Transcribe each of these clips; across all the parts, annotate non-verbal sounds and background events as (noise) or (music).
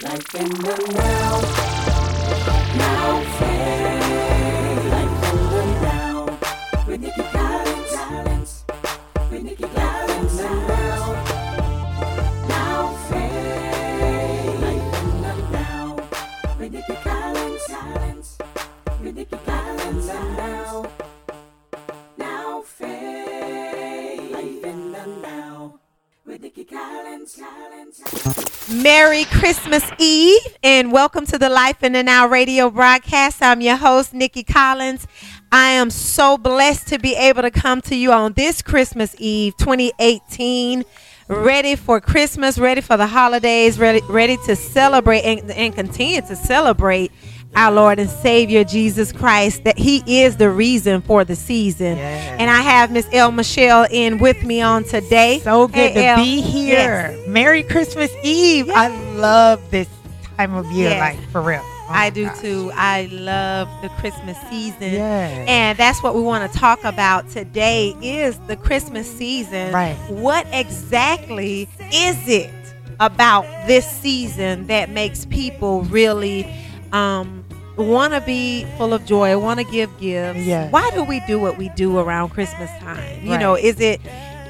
Life in the now. Merry Christmas Eve and welcome to the Life in the Now radio broadcast. I'm your host, Nikki Collins. I am so blessed to be able to come to you on this Christmas Eve 2018, ready for Christmas, ready for the holidays, ready, ready to celebrate and, and continue to celebrate our Lord and Savior Jesus Christ, that He is the reason for the season. Yes. And I have Miss El Michelle in with me on today. So good Hey, to El. be here. Yes. Merry Christmas Eve. I love this time of year, Yes. like for real. Oh I do gosh. too. I love the Christmas season. Yes. And that's what we want to talk about today is the Christmas season. Right. What exactly is it about this season that makes people really um want to be full of joy, want to give gifts? Yes. Why do we do what we do around Christmas time? You Right. know, is it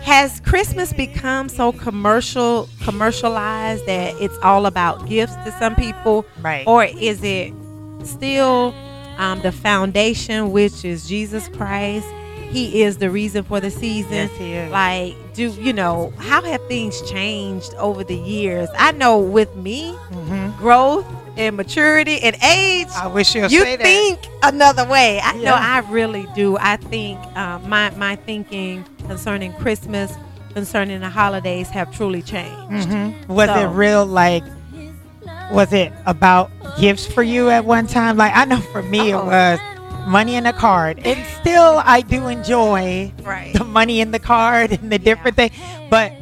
has Christmas become so commercial commercialized that it's all about gifts to some people? Right. Or is it still um, the foundation, which is Jesus Christ? He is the reason for the season. Yes, he is. Like, do you know how have things changed over the years? I know with me, Mhm. growth and maturity and age, I wish you'll you say that. think another way. I know Yeah. I really do. I think um, my my thinking concerning Christmas, concerning the holidays, have truly changed. Mhm. Was So- it real? Like, was it about gifts for you at one time? Like, I know for me Uh-oh. it was money in a card, and still I do enjoy Right. the money in the card and the different things. But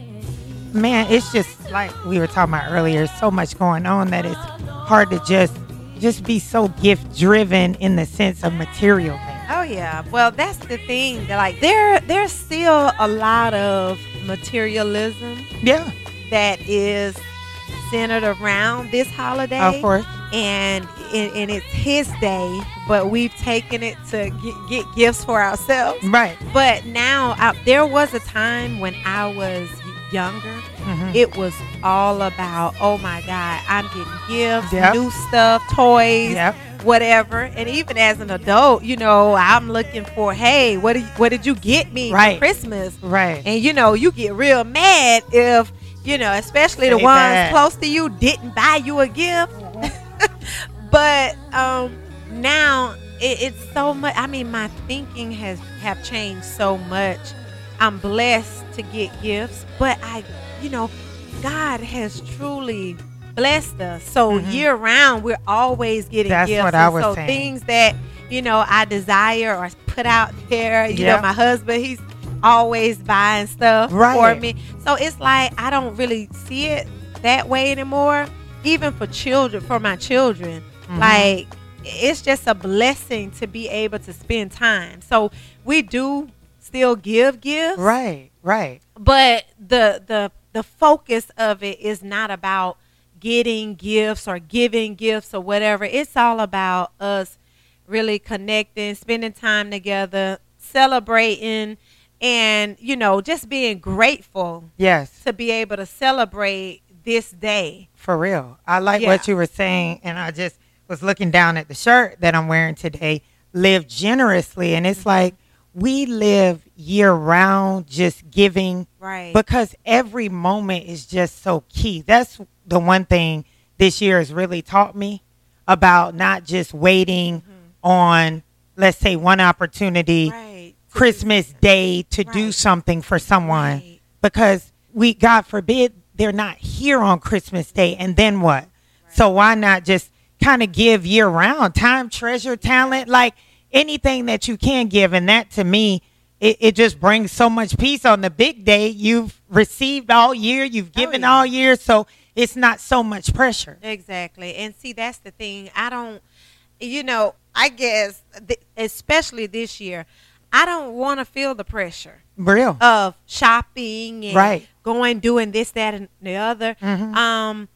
man, it's just like we were talking about earlier. So much going on that it's hard to just just be so gift driven in the sense of material things. Oh yeah. Well, that's the thing. Like there, there's still a lot of materialism Yeah, that is centered around this holiday. of course. and and, it's his day, but we've taken it to get, get gifts for ourselves. Right. But now, I, there was a time when I was younger. Mhm. It was all about, oh my God, I'm getting gifts, Yep. new stuff, toys, Yep. whatever. And even as an adult, you know, I'm looking for, hey, what did, what did you get me Right. for Christmas? Right. And you know, you get real mad if, you know, especially the ones that. close to you didn't buy you a gift. (laughs) but um now it, it's so much I mean my thinking has have changed so much. I'm blessed to get gifts, but I you know, God has truly blessed us. So Mhm. year round we're always getting That's gifts. what I was so saying. things that, you know, I desire or put out there, you Yeah. know, my husband, he's always buying stuff for me. So it's like I don't really see it that way anymore. Even for children, for my children, Mhm. like it's just a blessing to be able to spend time. So we do still give gifts, Right. Right. but the the the focus of it is not about getting gifts or giving gifts or whatever. It's all about us really connecting, spending time together, celebrating, and you know, just being grateful Yes. to be able to celebrate this day. For real. I like Yeah. what you were saying, and I just was looking down at the shirt that I'm wearing today. Live generously, and it's mm-hmm. like we live year round, just giving Right. because every moment is just so key. That's the one thing this year has really taught me about not just waiting on, let's say, one opportunity, right. Christmas Day to do something for someone Right. because we, God forbid, they're not here on Christmas Day, and then what? So why not just kind of give year round time, treasure, talent, like anything that you can give, and that to me. It, it just brings so much peace on the big day. You've received all year, you've Oh, given yeah. all year, so it's not so much pressure. Exactly. And see, that's the thing. I don't, you know, I guess, th- especially this year, I don't want to feel the pressure Real. of shopping and Right. going, doing this, that, and the other. Mhm. Um,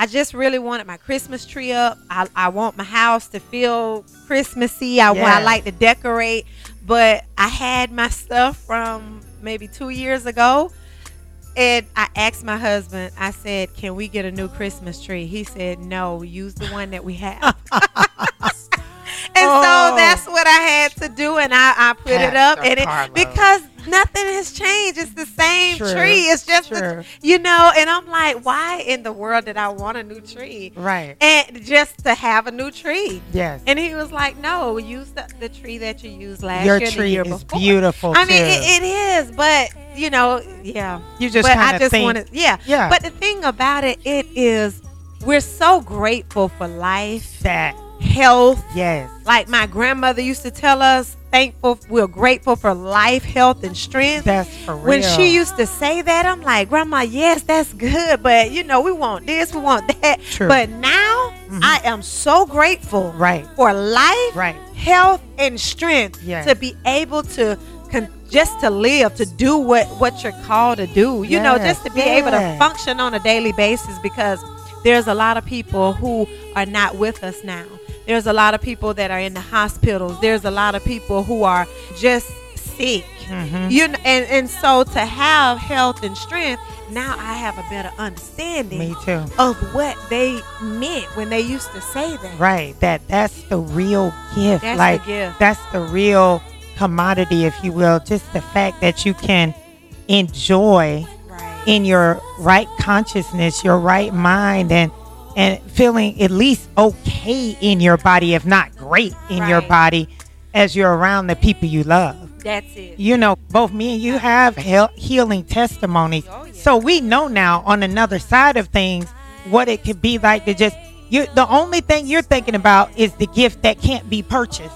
I just really wanted my Christmas tree up. I, I want my house to feel Christmassy. I, I like to decorate, but I had my stuff from maybe two years ago. And I asked my husband, I said, Can we get a new Christmas tree? He said, No, use the one that we have. (laughs) and Oh. so that's what I had to do. And I, I put it up. And it, Carlos. because nothing has changed. It's the same True, tree. It's just, the, you know, and I'm like, Why in the world did I want a new tree? Right. And just to have a new tree. Yes. And he was like, "No, use the, the tree that you used last Your year. Your tree year is before." beautiful, I mean, it, it is, but you know, yeah. You just I just think- wanted, yeah, Yeah. But the thing about it, it is, we're so grateful for life, that. health. Yes. Like my grandmother used to tell us, thankful, we're grateful for life, health, and strength. That's for real. When she used to say that, I'm like, Grandma, yes, that's good, but you know, we want this, we want that. True. But now, mm-hmm. I am so grateful Right. for life, Right. health, and strength Yes. to be able to con- just to live, to do what what you're called to do. You know, just to be able to function on a daily basis because there's a lot of people who are not with us now. There's a lot of people that are in the hospitals. There's a lot of people who are just sick. Mhm. You kn- and and so to have health and strength, now I have a better understanding Me too. of what they meant when they used to say that. Right. That that's the real gift. That's the like gift. that's the real commodity, if you will. Just the fact that you can enjoy Right. in your right consciousness, your right mind, and and feeling at least okay in your body, if not great in your body, as you're around the people you love. That's it. You know, both me and you have heal- healing testimonies, Oh, yeah. so we know now on another side of things what it could be like to just. You, the only thing you're thinking about is the gift that can't be purchased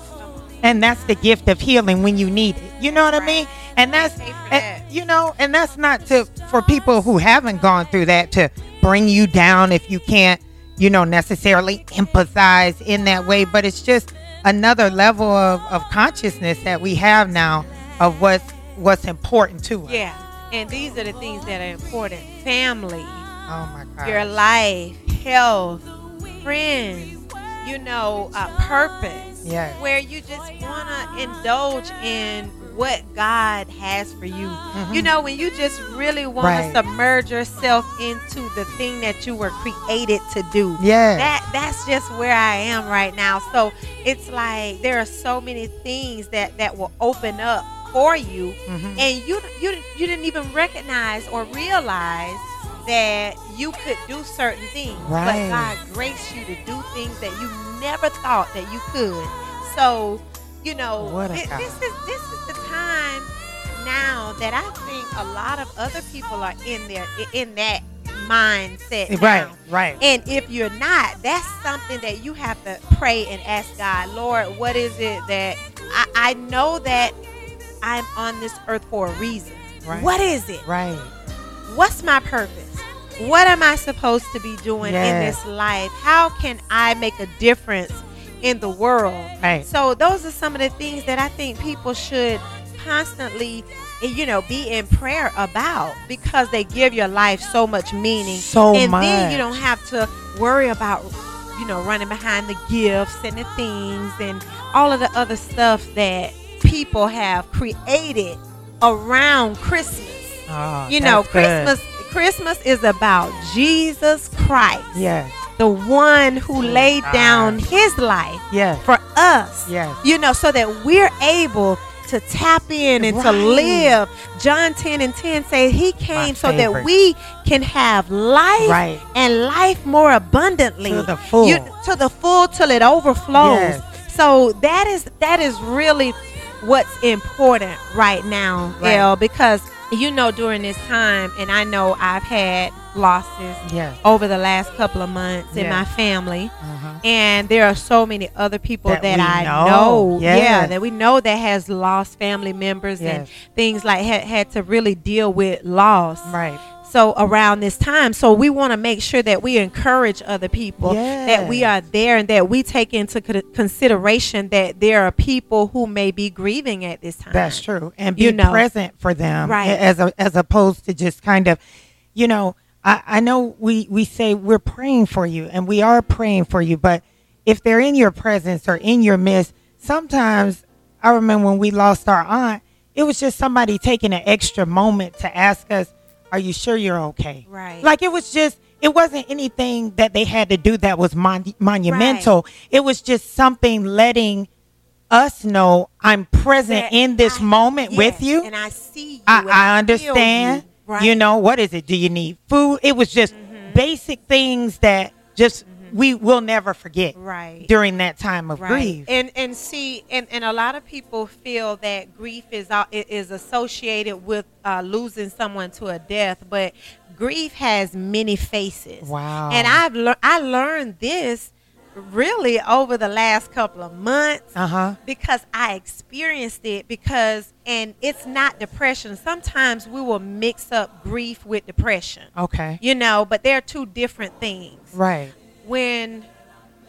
and that's the gift of healing when you need it. You know what I mean? And that's that. you know, and that's not to for people who haven't gone through that to bring you down if you can't, you know, necessarily empathize in that way. But it's just another level of, of consciousness that we have now of what's what's important to us. Yeah. And these are the things that are important. Family, Oh my God. your life, health, friends, you know, uh, purpose. Yes. Where you just want to indulge in what God has for you. You know, when you just really want Mm-hmm. Right. to submerge yourself into the thing that you were created to do. Yeah. That that's just where I am right now. So it's like there are so many things that that will open up for you Mhm. and you you you didn't even recognize or realize that you could do certain things Right. but god graced you to do things that you never thought that you could so you know thi- this is this is the time now that i think a lot of other people are in there in that mindset Right, now. right. And if you're not, that's something that you have to pray and ask God, Lord, what is it that I, I know that I'm on this earth for a reason. Right. What is it? Right. What's my purpose? What am I supposed to be doing in this life? How can I make a difference in the world? Right. So those are some of the things that I think people should constantly eh, you know be in prayer about because they give your life so much meaning So and much. then you don't have to worry about you know running behind the gifts and the things and all of the other stuff that people have created around Christmas. Oh, you know, that's good. Christmas Christmas is about Jesus Christ, Yes. The one who oh, laid down his life Yes. for us. Yes. You know, so that we're able to tap in and to live. John 10 and 10 say he came so that we can have life Right. and life more abundantly. To the full. to the full till it overflows. Yes. So that is that is really what's important right now, Right. Elle, because you know during this time and I know I've had losses Yes. over the last couple of months in my family. Uh-huh. And there are so many other people That that, I know. know, yeah, that we know that has lost family members and things like had, had to really deal with loss. Right. So around this time, so we want to make sure that we encourage other people, that we are there, and that we take into consideration that there are people who may be grieving at this time. That's true. And be You know. present for them Right. as a, as opposed to just kind of, you know, I, I know we, we say we're praying for you and we are praying for you, but if they're in your presence or in your midst, sometimes I remember when we lost our aunt, it was just somebody taking an extra moment to ask us, Are you sure you're okay? Right. Like it was just, it wasn't anything that they had to do that was mon- monumental. It was just something letting us know I'm present That in this I- moment with you. and I see you. I, I understand. You, right. Mm-hmm. You know, what is it? Do you need food? It was just basic things that just we will never forget Right. during that time of Right. grief. And and see, and, and a lot of people feel that grief is al- is associated with uh, losing someone to a death, but grief has many faces. Wow. And I've lear- I learned this really over the last couple of months Uh huh. because I experienced it because and it's not depression. Sometimes we will mix up grief with depression. Okay. You know, but they're two different things Right. When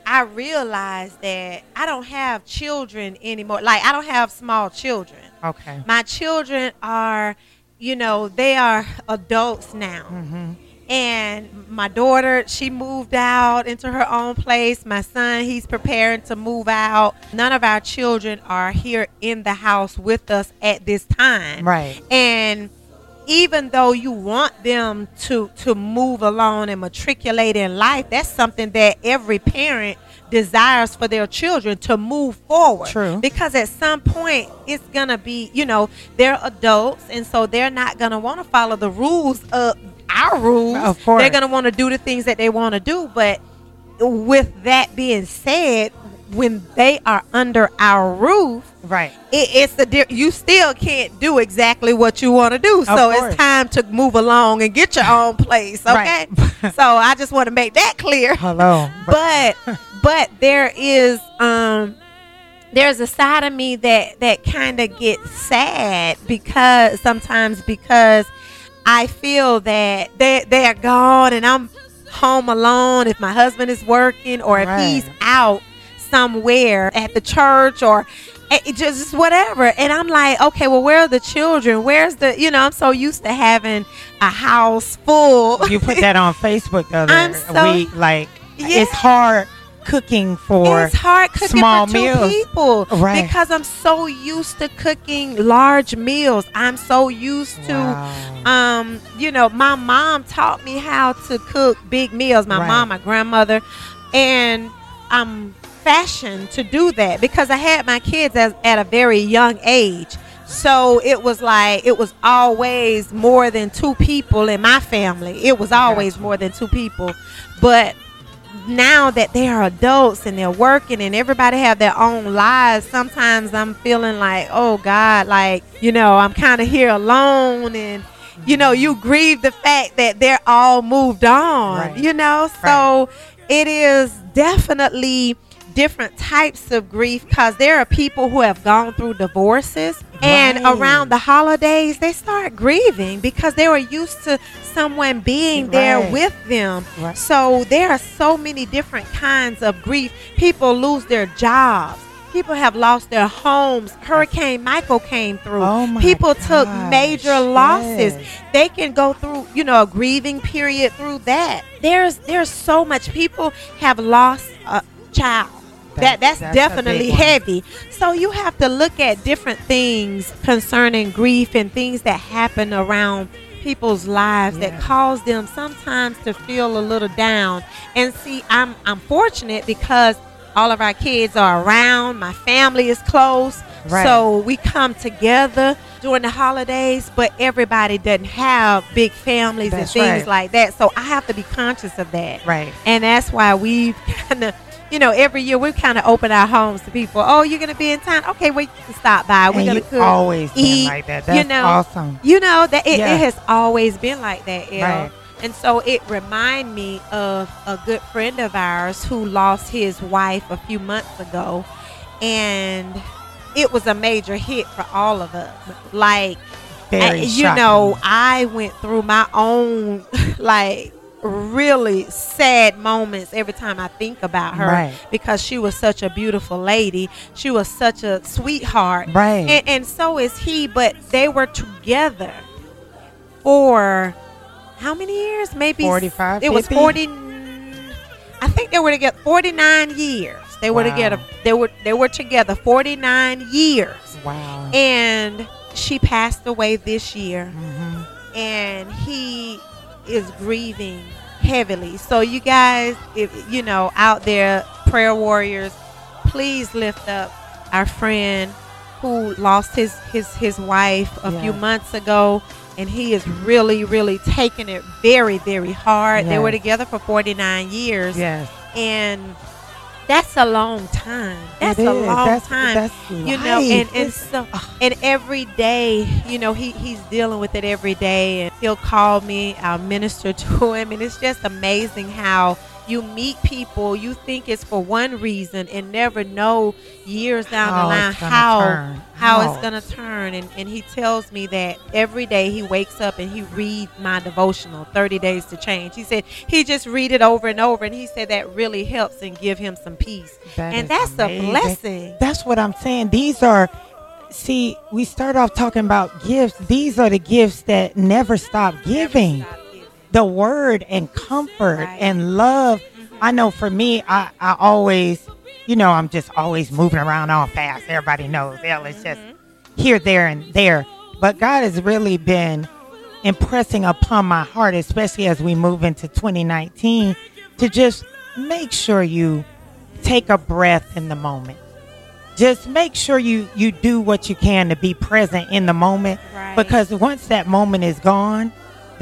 I realized that I don't have children anymore. Like I don't have small children. Okay. My children are, you know, they are adults now. Mm-hmm. And my daughter, she moved out into her own place. My son, he's preparing to move out. None of our children are here in the house with us at this time. Right. And even though you want them to to move along and matriculate in life, that's something that every parent desires for their children to move forward. True. Because at some point it's gonna be, you know, they're adults and so they're not gonna want to follow the rules of our rules. Of course. They're gonna want to do the things that they want to do. But with that being said, when they are under our roof, Right. it, it's the you still can't do exactly what you want to do. So course. it's time to move along and get your own place. Okay. Right. (laughs) so I just want to make that clear. Hello. (laughs) But but there is um there's a side of me that that kind of gets sad because sometimes because I feel that they they are gone and I'm home alone if my husband is working or if Right. he's out somewhere at the church or eh, just whatever and i'm like okay well where are the children where's the you know i'm so used to having a house full (laughs) you put that on Facebook the other so- week. Like Yeah. it's hard cooking for it's hard cooking small for two meals. people Right. because I'm so used to cooking large meals. I'm so used to, Wow. um, you know, my mom taught me how to cook big meals. My Right. mom, my grandmother, and I'm fashioned to do that because I had my kids as, at a very young age. So it was like it was always more than two people in my family. It was always more than two people, but now that they are adults and they're working and everybody have their own lives sometimes i'm feeling like oh god like you know i'm kind of here alone and you know you mm-hmm. grieve the fact that they're all moved on Right. you know so it is definitely different types of grief because there are people who have gone through divorces and around the holidays they start grieving because they were used to someone being there with them Right. so there are so many different kinds of grief. People lose their jobs. People have lost their homes. Hurricane Michael came through. Oh People took major losses. yes. They can go through, you know, a grieving period through that. There's there's so much people have lost a child. That That- that's, that's definitely heavy. So you have to look at different things concerning grief and things that happen around people's lives that cause them sometimes to feel a little down. And see, I'm I'm fortunate because all of our kids are around, my family is close. Right. So we come together during the holidays, but everybody doesn't have big families That's and things right. like that. So I have to be conscious of that. Right. And that's why we've (laughs) kind of, you know, every year we kind of open our homes to people. Oh, you're gonna be in town? Okay, you can stop by. We're And gonna you cook, always been eat. like that. you That's know, awesome. You know that it, Yeah. it has always been like that. Right. And so it remind me of a good friend of ours who lost his wife a few months ago, and it was a major hit for all of us. Like Very I- you know, I went through my own (laughs) like really sad moments every time I think about her Right. because she was such a beautiful lady. She was such a sweetheart. Right. And, and so is he, but they were together for how many years? Maybe 45, It was 50? 40. I think they were together 49 years. They were Wow. together. They were they were together 49 years. Wow. And she passed away this year hmm and he is grieving heavily. So you guys, if you know, out there, prayer warriors, please lift up our friend who lost his his his wife a few months ago. And he is really, really taking it very, very hard. They were together for 49 years. Yes. And that's a long time. That's It a is. long That's- time. that's you know, and, and It's- so ah. and every day, you know, he, he's dealing with it every day and he'll call me, I'll minister (laughs) to him and it's just amazing how you meet people, you think it's for one reason and never know years down How the line how turn. how How. it's gonna turn and, and he tells me that every day he wakes up and he reads my devotional 30 days to change he said he just read it over and over and he said that really helps and give him some peace That and that's amazing. a blessing That's what I'm saying. These are, see, we start off talking about gifts. These are the gifts that never stop giving. Never stop giving. The word and comfort Right. and love. I know for me, I, I always, you know, I'm just always moving around all fast. Everybody knows. Hell, it's just mm-hmm. here, there, and there. But God has really been impressing upon my heart, especially as we move into 2019, to just make sure you take a breath in the moment. Just make sure you you do what you can to be present in the moment Right. because once that moment is gone,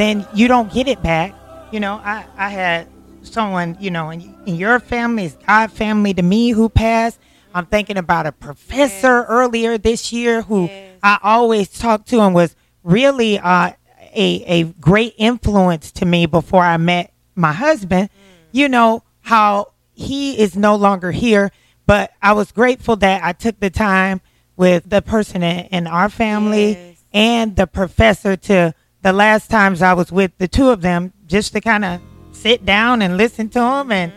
then you don't get it back. You know, I I had someone, you know, in, in your family, is God family to me who passed. I'm thinking about a professor Yes. earlier this year who Yes. I always talked to and was really uh, a a great influence to me before I met my husband. Mm. You know how he is no longer here, but I was grateful that I took the time with the person in, in our family Yes. and the professor to the last times I was with the two of them just to kind of sit down and listen to them and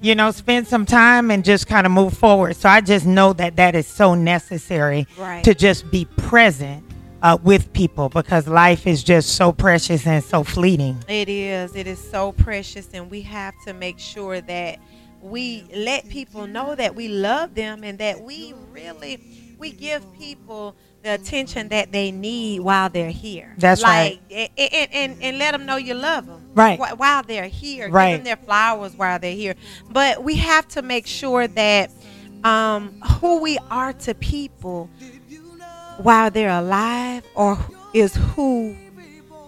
you know spend some time and just kind of move forward. So I just know that that is so necessary Right. to just be present uh, with people because life is just so precious and so fleeting. It is. It is so precious, and we have to make sure that we let people know that we love them and that we really we give people the attention that they need while they're here. That's like, right. And, and, and, and let them know you love them. Right. While they're here. Right. Give them their flowers while they're here. But we have to make sure that um, who we are to people while they're alive or is who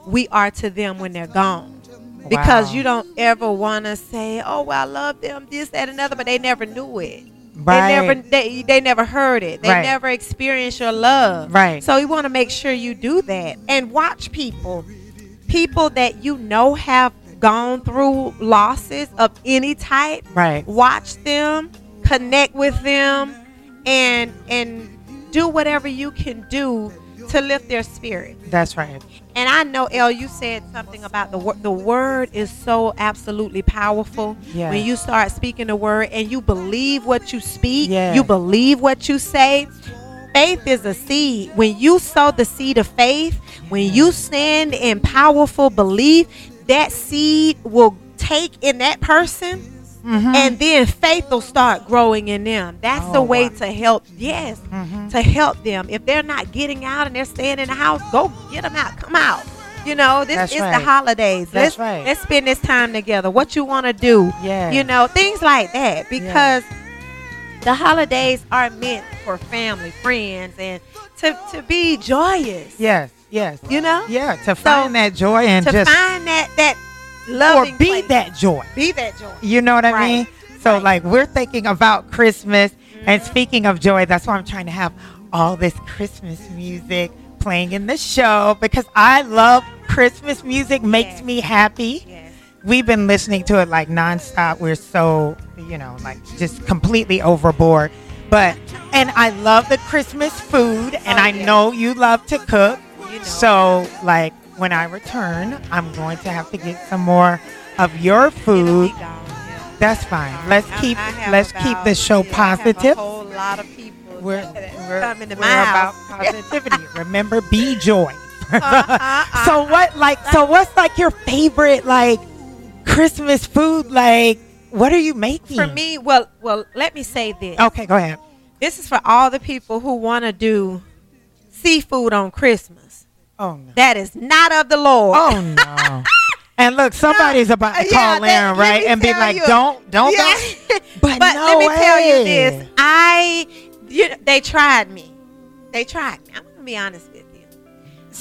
we are to them when they're gone. Because Wow. you don't ever want to say, "Oh, well, I love them," this, that, and another, but they never knew it. Right. They never, they, they never heard it. They Right. never experienced your love. Right. So you want to make sure you do that and watch people, people that you know have gone through losses of any type. Right. Watch them, connect with them, and and do whatever you can do to lift their spirit. That's right. And I know, El, you said something about the word. The word is so absolutely powerful. Yes. When you start speaking the word and you believe what you speak, you believe what you say. Faith is a seed. When you sow the seed of faith, when you stand in powerful belief, that seed will take in that person and then faith will start growing in them. That's the Oh, way wow. to help. Yes, Mhm. to help them. If they're not getting out and they're staying in the house, go get them out. Come out. You know, this That's is right. the holidays. That's let's right. let's spend this time together. What you want to do? Yeah. You know, things like that because the holidays are meant for family, friends, and to to be joyous. Yes. Yes. You know, Yeah. To find that joy and to just find that that or be place. that joy. be that joy. You know what I Right. mean? So Right. like we're thinking about Christmas and mm-hmm. speaking of joy, that's why I'm trying to have all this Christmas music playing in the show because I love Christmas music makes Yes. me happy. Yes. We've been listening to it like nonstop. We're so, you know, like just completely overboard. But and I love the Christmas food and Oh, I yeah. know you love to cook. You know. So like when I return, I'm going to have to get some more of your food. That's fine. Let's keep let's about- keep the show yeah, I have positive. a whole lot of people We're, we're, come into we're about positivity. (laughs) Remember, be joy. Uh-huh, (laughs) so what like so what's like your favorite like Christmas food? Like what are you making? For me, well, well, let me say this. Okay, go ahead. This is for all the people who want to do seafood on Christmas. Oh no. That is not of the Lord. Oh no. (laughs) And look, somebody's about to Yeah, call that- in, right? And be like, you. don't, don't Yeah. go. (laughs) But, But no let me tell you this. I, you, they tried me. They tried me. I'm gonna be honest with you.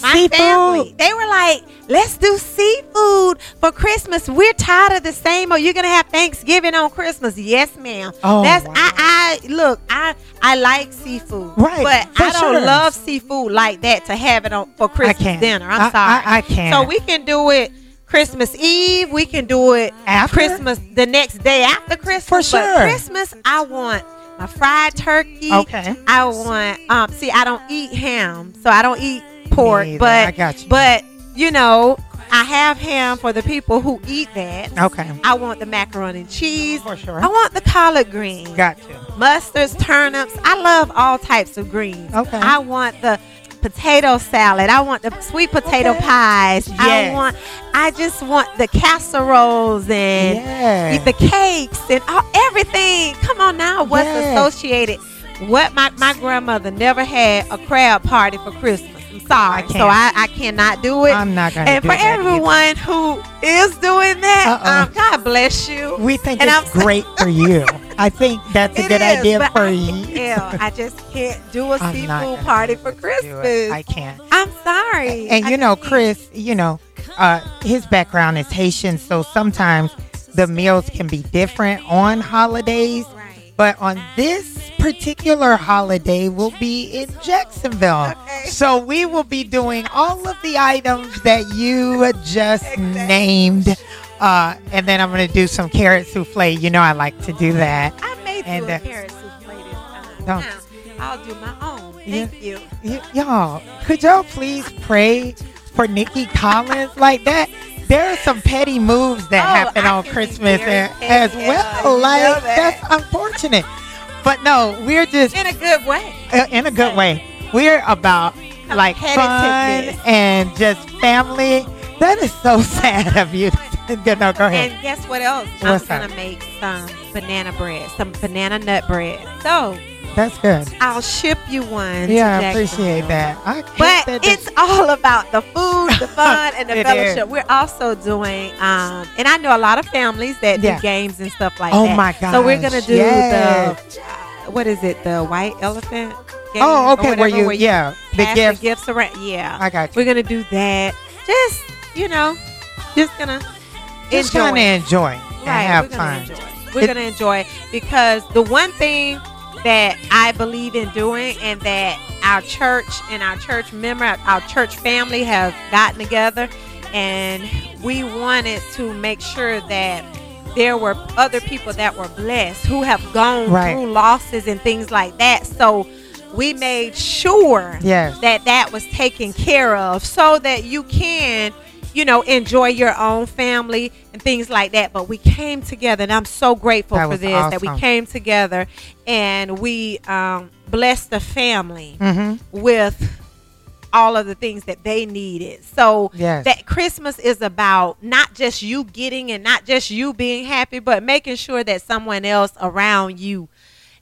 My Seafood. family, they were like, "Let's do seafood for Christmas. We're tired of the same. Or you're gonna have Thanksgiving on Christmas? Yes, ma'am. Oh, That's wow. I. I look. I I like seafood, Right, But for I don't sure. love seafood like that to have it on for Christmas dinner. I'm I- sorry. I- I can't. So we can do it. Christmas Eve, we can do it After? Christmas the next day after Christmas. For But sure. Christmas, I want my fried turkey. Okay. I want um see I don't eat ham, so I don't eat pork, Me either. but you. but you know, I have ham for the people who eat that. Okay. I want the macaroni and cheese. For sure. I want the collard greens, Got to. mustards, turnips. I love all types of greens. Okay. I want the potato salad. I want the sweet potato Okay. pies. I want I just want the casseroles and Yeah. the cakes and all, everything. Come on now, what's Yes. associated? What my, my grandmother never had a crab party for Christmas. I'm sorry, I so. I, I cannot do it. I'm not gonna And do for that either. everyone who is doing that, um, God bless you. We think And it's I'm- great for you. I think that's a (laughs) good is, idea for I, you. yeah, I just can't do a (laughs) seafood party for able to do it. Christmas. I can't. I'm sorry. And I you know. Chris, you know, uh, his background is Haitian, so sometimes the meals can be different on holidays. But on this particular holiday, we'll be in Jacksonville. Okay. So we will be doing all of the items that you just named. Uh, and then I'm going to do some carrot souffle. You know, I like to do that. I made And, you a uh, carrot souffle this time. Don't- Now, I'll do my own. Thank you. Y- y'all, could y'all please pray for Nikki Collins like that? There are some petty moves that Oh, happen I on Christmas very a- petty, as well. Like that. that's unfortunate. But no, we're just In a good way. uh, in a good way. We're about like fun and just family. That is so (laughs) sad of you. (laughs) No, go ahead. And guess what else? What's I'm gonna make some banana bread, some banana nut bread. So That's good. I'll ship you one. Yeah, I appreciate that. I But that it's all about the food, the (laughs) fun, and the fellowship. is. We're also doing, um, and I know a lot of families that Yeah. do games and stuff like Oh that. my So we're gonna do yes. the, what is it, the white elephant? Game Oh, okay. Where whatever, you, yeah, the gifts. the gifts around. Yeah, I got you. we're gonna do that. Just you know, just gonna Just enjoy. of enjoy and Right, have we're fun. enjoy. We're It- gonna enjoy because the one thing that I believe in doing and that our church and our church member, our church family have gotten together and we wanted to make sure that there were other people that were blessed who have gone Right. through losses and things like that. So we made sure Yes. that that was taken care of so that you can you know enjoy your own family and things like that but we came together and i'm so grateful That for this that we came together and we um, blessed the family Mm-hmm. with all of the things that they needed. So Yes. that Christmas is about not just you getting and not just you being happy, but making sure that someone else around you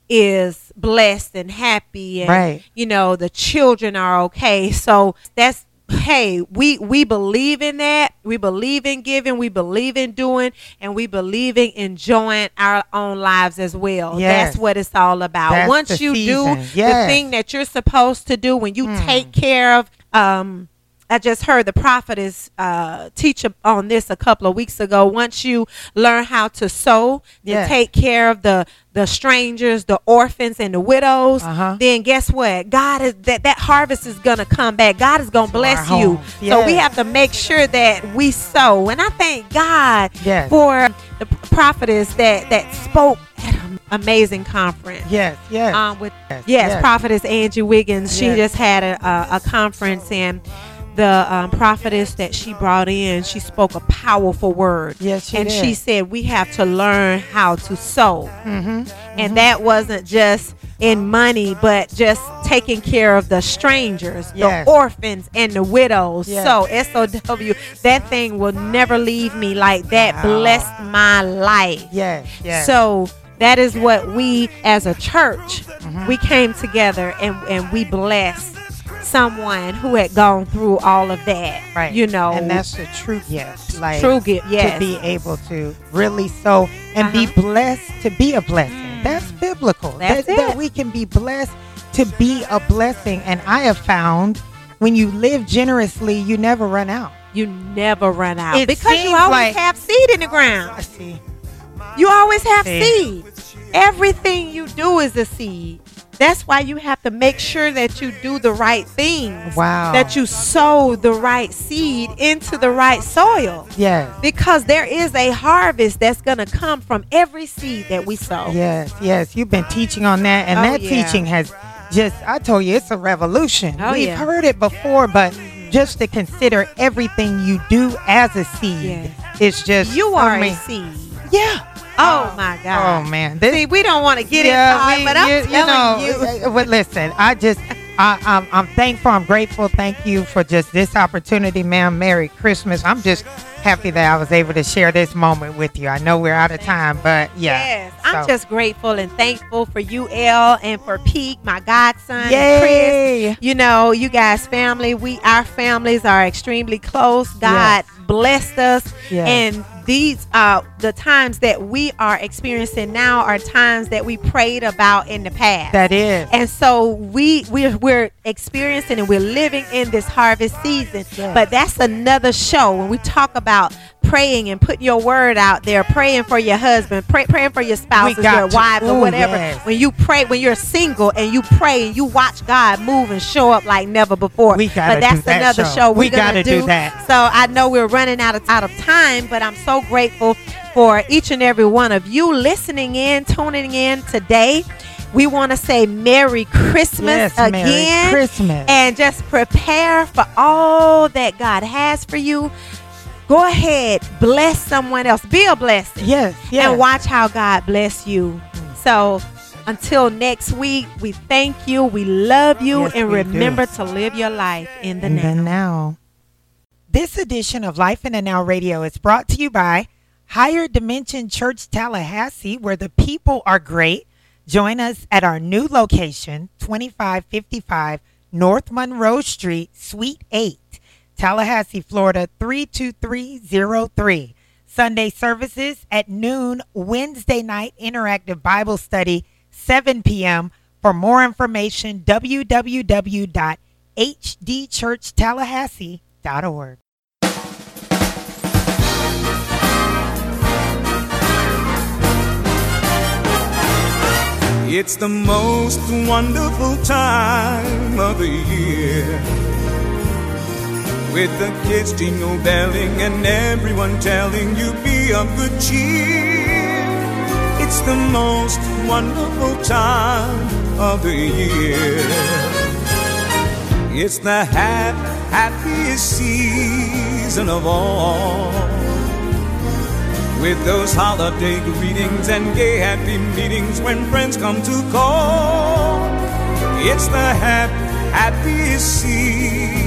is blessed and happy and Right. you know the children are okay. So that's hey, we we believe in that. We believe in giving, we believe in doing, and we believe in enjoying our own lives as well. Yes. That's what it's all about. That's Once you season. do Yes. the thing that you're supposed to do when you Hmm. take care of um I just heard the prophetess uh, teach on this a couple of weeks ago. Once you learn how to sow, Yes. to take care of the the strangers, the orphans, and the widows, Uh-huh. then guess what? God is that that harvest is gonna come back. God is gonna bless you. homes. So we have to make sure that we sow. And I thank God Yes. for the prophetess that that spoke at an amazing conference Yes, yes. um, with Yes, yes, yes. prophetess Angie Wiggins. She Yes. just had a, a, a conference and the um, prophetess that she brought in, she spoke a powerful word. Yes, she and did. she said we have to learn how to sow, mm-hmm. and that wasn't just in money, but just taking care of the strangers, Yes. the orphans, and the widows. Yes. So SOW, that thing will never leave me. Like that Wow. blessed my life. Yes. Yes. So that is what we as a church Mm-hmm. we came together and and we blessed someone who had gone through all of that. right. You know, and that's the true gift. Like true gift. Yes. to be able to really so and be Uh-huh. blessed to be a blessing. That's biblical. That's that, that we can be blessed to be a blessing. And I have found when you live generously, you never run out. you never run out It because you always like- have seed in the ground. I see. You always have See. seed. Everything you do is a seed. That's why you have to make sure that you do the right things. Wow. That you sow the right seed into the right soil. Yes. Because there is a harvest that's going to come from every seed that we sow. Yes, yes. You've been teaching on that, and Oh, that yeah. teaching has just, I told you, it's a revolution. Oh, We've yeah. heard it before, but just to consider everything you do as a seed, Yes. it's just. You are mean, a seed. Yeah. Oh, my God. Oh, man. This, See, we don't want to get yeah, inside, we- but I'm you, you telling know, you. uh, But listen, I just, I, I'm, I'm thankful. I'm grateful. Thank you for just this opportunity, ma'am. Merry Christmas. I'm just happy that I was able to share this moment with you. I know we're out of time, but yeah. Yes, I'm just grateful and thankful for you, El, and for Pete, my godson, and Chris. Yay! You know, you guys, family, we our families are extremely close. God blessed us, Yes. and these uh the times that we are experiencing now are times that we prayed about in the past. That is. And so we we're, we're experiencing and we're living in this harvest season. Yes. But that's another show when we talk about praying and putting your word out there, praying for your husband, pray, praying for your spouses, got your wife, or whatever. yes. When you pray, when you're single and you pray and you watch God move and show up like never before. We gotta but that's do that another show. show, We gotta do that. So I know we're running out of out of time, but I'm so grateful for each and every one of you listening in, tuning in today. We want to say Merry Christmas Yes, again. Merry Christmas. And just prepare for all that God has for you. Go ahead, bless someone else. Be a blessing. yes, yes. And watch how God bless you. So until next week, we thank you, we love you, Yes, and we do. remember to live your life in the in now. the now. This edition of Life in the Now Radio is brought to you by Higher Dimension Church Tallahassee, where the people are great. Join us at our new location, 2555 North Monroe Street, Suite 8, Tallahassee, Florida 32303. Sunday services at noon, Wednesday night interactive Bible study, 7 p.m. For more information, www.hdchurchtallahassee.org. It's the most wonderful time of the year. With the kids jingle belling and everyone telling you be of good cheer. It's the most wonderful time of the year. It's the hap- happiest season of all. With those holiday greetings and gay happy meetings when friends come to call. It's the hap- happiest season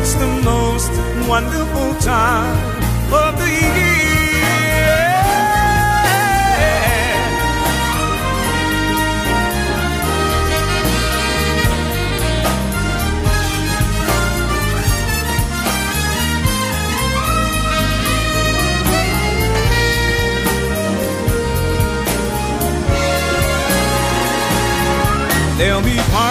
It's the most wonderful time of the year.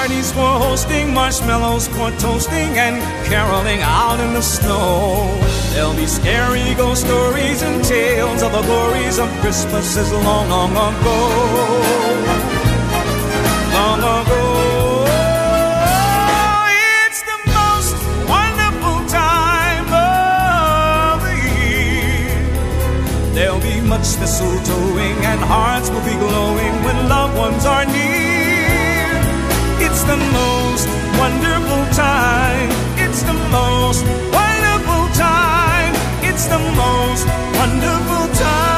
ladies were hosting, marshmallows for toasting, and caroling out in the snow. There'll be scary ghost stories and tales of the glories of Christmases long, long ago. Long ago. It's the most wonderful time of the year. There'll be much mistletoeing and hearts will be glowing when loved ones are near the most wonderful time. It's the most wonderful time. It's the most wonderful time.